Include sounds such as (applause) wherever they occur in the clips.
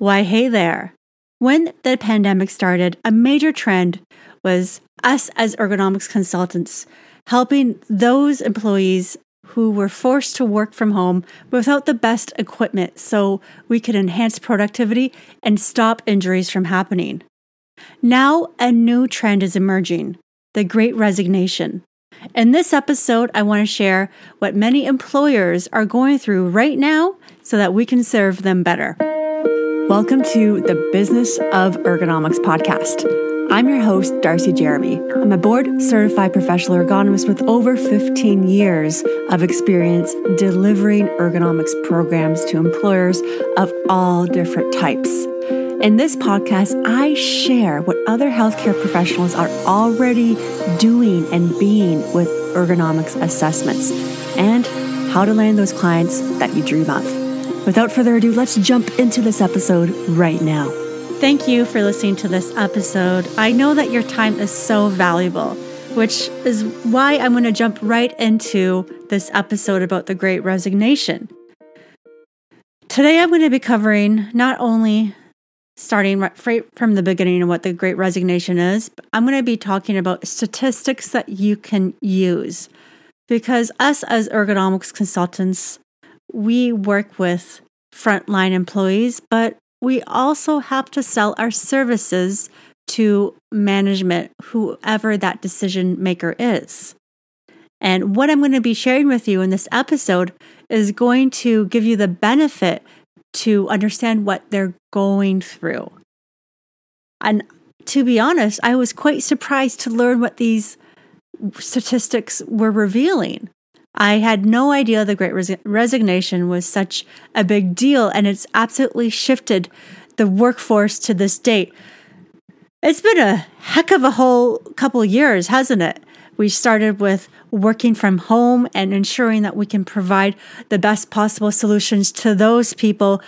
Why, hey there. When the pandemic started, a major trend was us as ergonomics consultants helping those employees who were forced to work from home without the best equipment so we could enhance productivity and stop injuries from happening. Now, a new trend is emerging the great resignation. In this episode, I want to share what many employers are going through right now so that we can serve them better. Welcome to the Business of Ergonomics podcast. I'm your host, Darcie Jeremy. I'm a board certified professional ergonomist with over 15 years of experience delivering ergonomics programs to employers of all different types. In this podcast, I share what other healthcare professionals are already doing and being with ergonomics assessments and how to land those clients that you dream of. Without further ado, let's jump into this episode right now. Thank you for listening to this episode. I know that your time is so valuable, which is why I'm going to jump right into this episode about the great resignation. Today, I'm going to be covering not only starting right from the beginning of what the great resignation is, but I'm going to be talking about statistics that you can use because us as ergonomics consultants we work with frontline employees, but we also have to sell our services to management, whoever that decision maker is. And what I'm going to be sharing with you in this episode is going to give you the benefit to understand what they're going through. And to be honest, I was quite surprised to learn what these statistics were revealing. I had no idea the great res- resignation was such a big deal, and it's absolutely shifted the workforce to this date. It's been a heck of a whole couple years, hasn't it? We started with working from home and ensuring that we can provide the best possible solutions to those people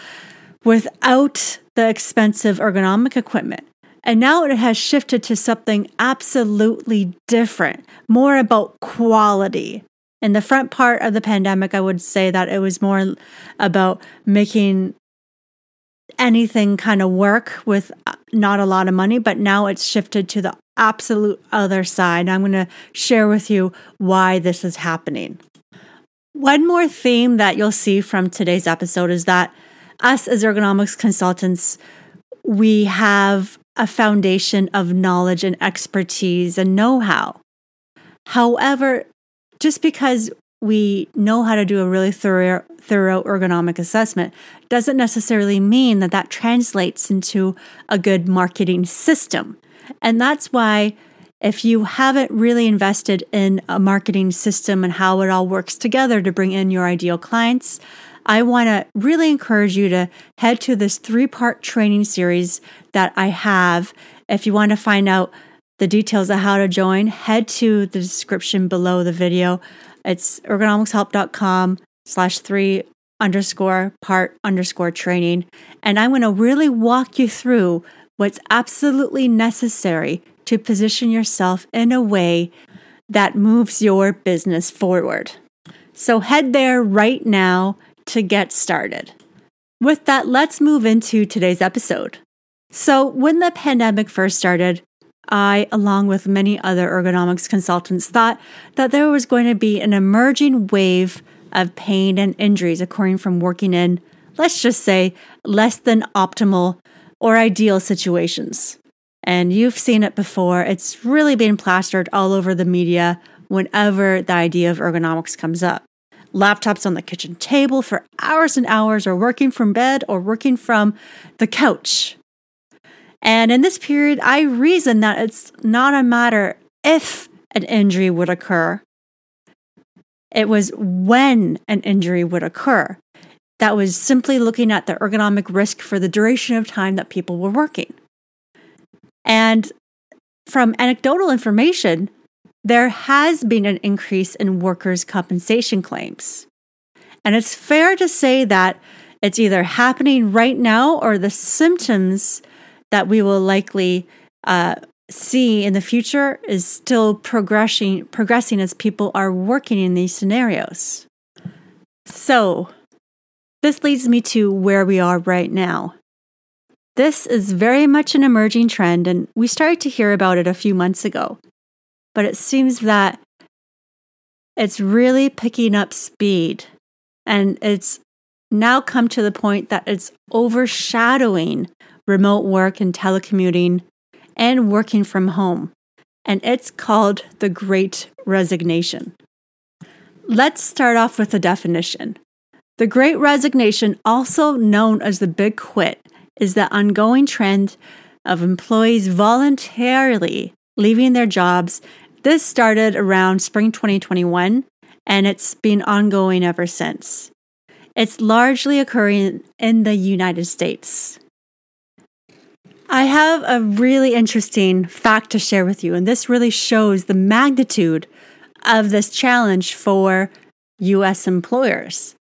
without the expensive ergonomic equipment. And now it has shifted to something absolutely different, more about quality in the front part of the pandemic, I would say that it was more about making anything kind of work with uh, not a lot of money, but now it's shifted to the absolute other side. I'm going to share with you why this is happening. One more theme that you'll see from today's episode is that us as ergonomics consultants, we have a foundation of knowledge and expertise and know how. However, just because we know how to do a really thorough, thorough ergonomic assessment doesn't necessarily mean that that translates into a good marketing system. And that's why if you haven't really invested in a marketing system and how it all works together to bring in your ideal clients, I want to really encourage you to head to this three part training series that I have. If you want to find out the details of how to join, head to the description below the video. It's ergonomicshelp.com slash three underscore part underscore training. And I'm going to really walk you through what's absolutely necessary to position yourself in a way that moves your business forward. So head there right now to get started. With that, let's move into today's episode. So, when the pandemic first started, I, along with many other ergonomics consultants, thought that there was going to be an emerging wave of pain and injuries occurring from working in, let's just say, less than optimal or ideal situations. And you've seen it before. It's really been plastered all over the media whenever the idea of ergonomics comes up. Laptops on the kitchen table for hours and hours, or working from bed, or working from the couch. And in this period, I reason that it's not a matter if an injury would occur, it was when an injury would occur. That was simply looking at the ergonomic risk for the duration of time that people were working. And from anecdotal information, there has been an increase in workers' compensation claims. And it's fair to say that it's either happening right now or the symptoms that we will likely uh, see in the future is still progressing progressing as people are working in these scenarios. So, this leads me to where we are right now. This is very much an emerging trend, and we started to hear about it a few months ago. But it seems that it's really picking up speed, and it's now come to the point that it's overshadowing remote work and telecommuting and working from home. And it's called the Great Resignation. Let's start off with a definition. The Great Resignation, also known as the Big Quit, is the ongoing trend of employees voluntarily leaving their jobs. This started around spring 2021 and it's been ongoing ever since. It's largely occurring in the United States. I have a really interesting fact to share with you, and this really shows the magnitude of this challenge for US employers.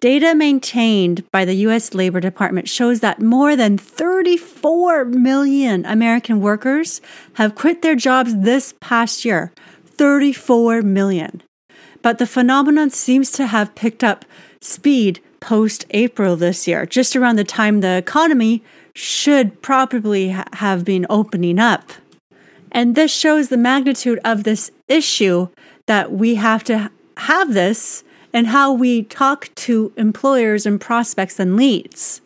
Data maintained by the US Labor Department shows that more than 34 million American workers have quit their jobs this past year. 34 million. But the phenomenon seems to have picked up speed post April this year, just around the time the economy should probably ha- have been opening up. And this shows the magnitude of this issue that we have to have this and how we talk to employers and prospects and leads.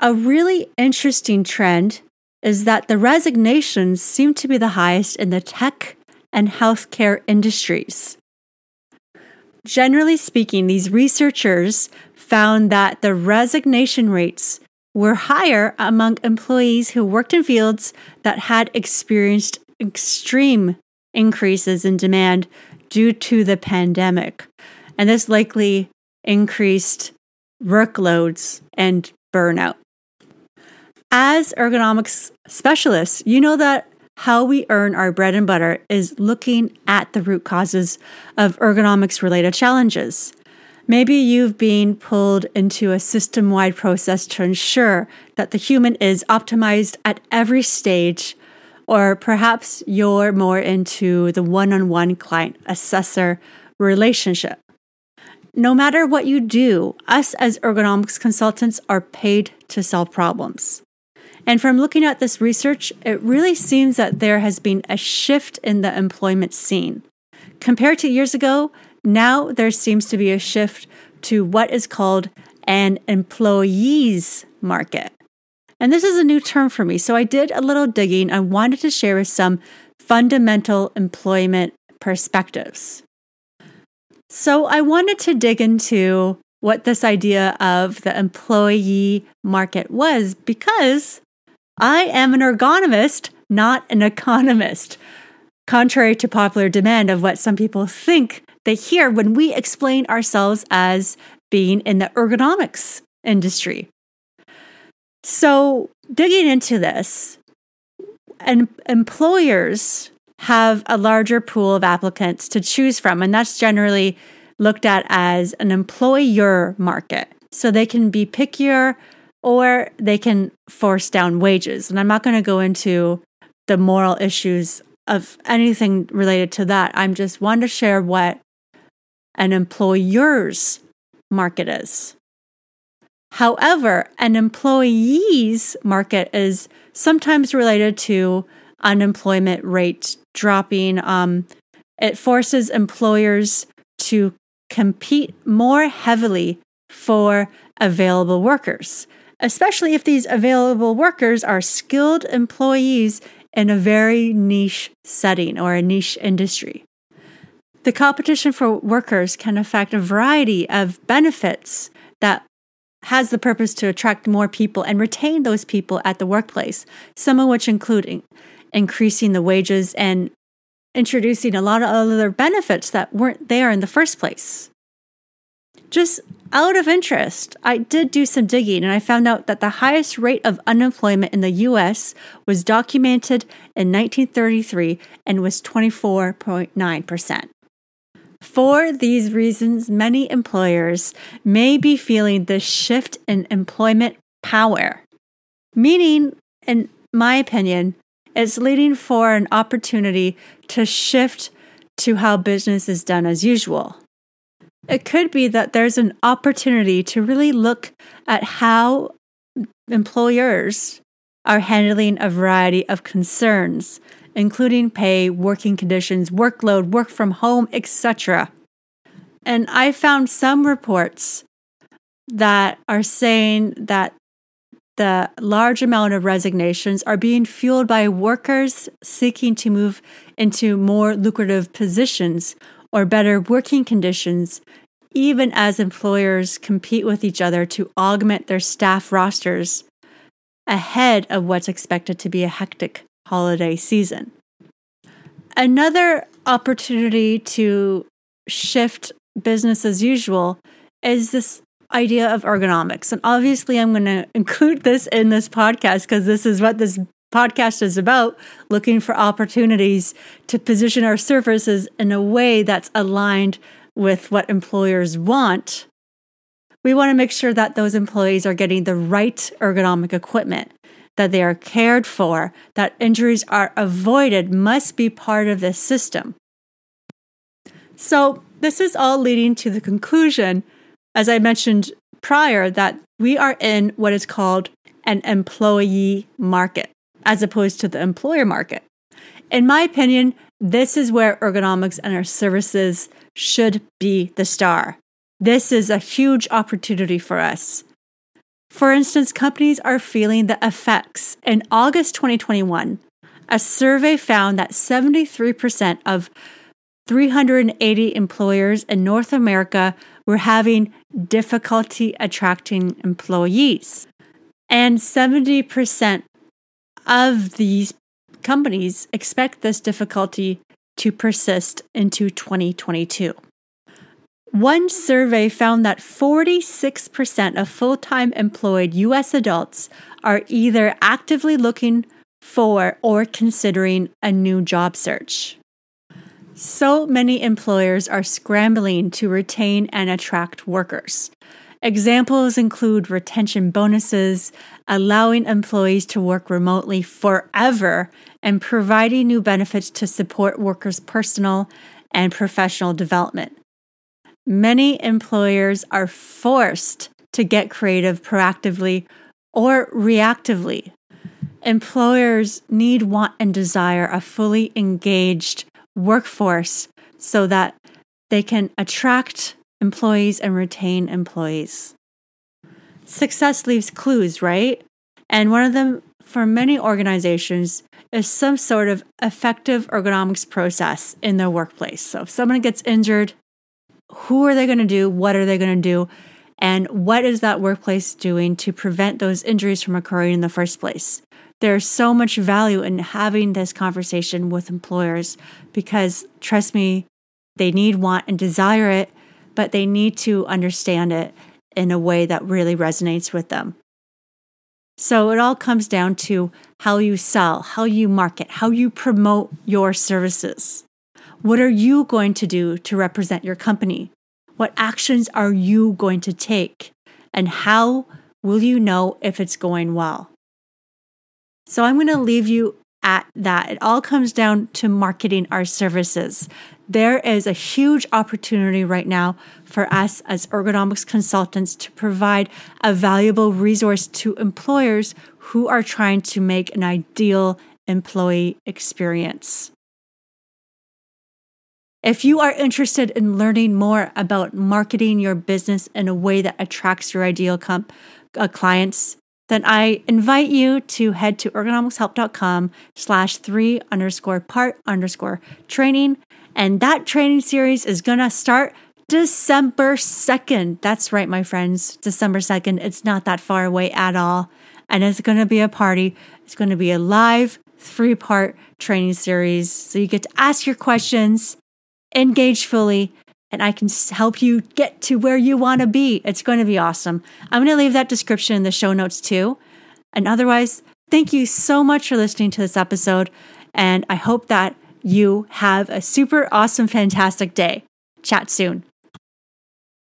A really interesting trend is that the resignations seem to be the highest in the tech and healthcare industries. Generally speaking, these researchers found that the resignation rates were higher among employees who worked in fields that had experienced extreme increases in demand due to the pandemic. And this likely increased workloads and burnout. As ergonomics specialists, you know that how we earn our bread and butter is looking at the root causes of ergonomics related challenges. Maybe you've been pulled into a system wide process to ensure that the human is optimized at every stage, or perhaps you're more into the one on one client assessor relationship. No matter what you do, us as ergonomics consultants are paid to solve problems. And from looking at this research, it really seems that there has been a shift in the employment scene. Compared to years ago, now there seems to be a shift to what is called an employees market. And this is a new term for me. So I did a little digging. I wanted to share some fundamental employment perspectives. So I wanted to dig into what this idea of the employee market was because I am an ergonomist, not an economist, contrary to popular demand of what some people think they hear when we explain ourselves as being in the ergonomics industry. So, digging into this, and employers have a larger pool of applicants to choose from, and that's generally looked at as an employer market. So they can be pickier or they can force down wages. And I'm not going to go into the moral issues of anything related to that. I'm just want to share what an employer's market is. However, an employee's market is sometimes related to unemployment rate dropping. Um, it forces employers to compete more heavily for available workers especially if these available workers are skilled employees in a very niche setting or a niche industry. The competition for workers can affect a variety of benefits that has the purpose to attract more people and retain those people at the workplace, some of which include increasing the wages and introducing a lot of other benefits that weren't there in the first place. Just out of interest, I did do some digging and I found out that the highest rate of unemployment in the US was documented in 1933 and was 24.9%. For these reasons, many employers may be feeling this shift in employment power, meaning, in my opinion, it's leading for an opportunity to shift to how business is done as usual. It could be that there's an opportunity to really look at how employers are handling a variety of concerns, including pay, working conditions, workload, work from home, etc. And I found some reports that are saying that the large amount of resignations are being fueled by workers seeking to move into more lucrative positions or better working conditions, even as employers compete with each other to augment their staff rosters ahead of what's expected to be a hectic holiday season. Another opportunity to shift business as usual is this idea of ergonomics. And obviously, I'm going (laughs) to include this in this podcast because this is what this podcast is about looking for opportunities to position our services in a way that's aligned with what employers want. We want to make sure that those employees are getting the right ergonomic equipment, that they are cared for, that injuries are avoided must be part of this system. So, this is all leading to the conclusion, as I mentioned prior, that we are in what is called an employee market as opposed to the employer market. In my opinion, this is where ergonomics and our services should be the star. This is a huge opportunity for us. For instance, companies are feeling the effects. In August 2021, a survey found that 73% of 380 employers in North America were having difficulty attracting employees. And 70% of these companies expect this difficulty to persist into 2022. One survey found that 46% of full time employed US adults are either actively looking for or considering a new job search. So many employers are scrambling to retain and attract workers. Examples include retention bonuses, allowing employees to work remotely forever, and providing new benefits to support workers' personal and professional development. Many employers are forced to get creative proactively or reactively. Employers need, want, and desire a fully engaged workforce so that they can attract employees and retain employees. Success leaves clues, right? And one of them for many organizations is some sort of effective ergonomics process in their workplace. So if someone gets injured, who are they going to do? What are they going to do? And what is that workplace doing to prevent those injuries from occurring in the first place? There's so much value in having this conversation with employers because trust me, they need, want, and desire it, but they need to understand it in a way that really resonates with them. So it all comes down to how you sell, how you market, how you promote your services. What are you going to do to represent your company? What actions are you going to take? And how will you know if it's going well? So I'm going to leave you at that. It all comes down to marketing our services. There is a huge opportunity right now for us as ergonomics consultants to provide a valuable resource to employers who are trying to make an ideal employee experience. If you are interested in learning more about marketing your business in a way that attracts your ideal comp- uh, clients, then I invite you to head to ergonomicshelp.com slash three underscore part underscore training. And that training series is going to start December 2nd. That's right, my friends. December 2nd. It's not that far away at all. And it's going to be a party. It's going to be a live three part training series. So you get to ask your questions, engage fully, and I can help you get to where you want to be. It's going to be awesome. I'm going to leave that description in the show notes too. And otherwise, thank you so much for listening to this episode. And I hope that you have a super awesome, fantastic day. Chat soon.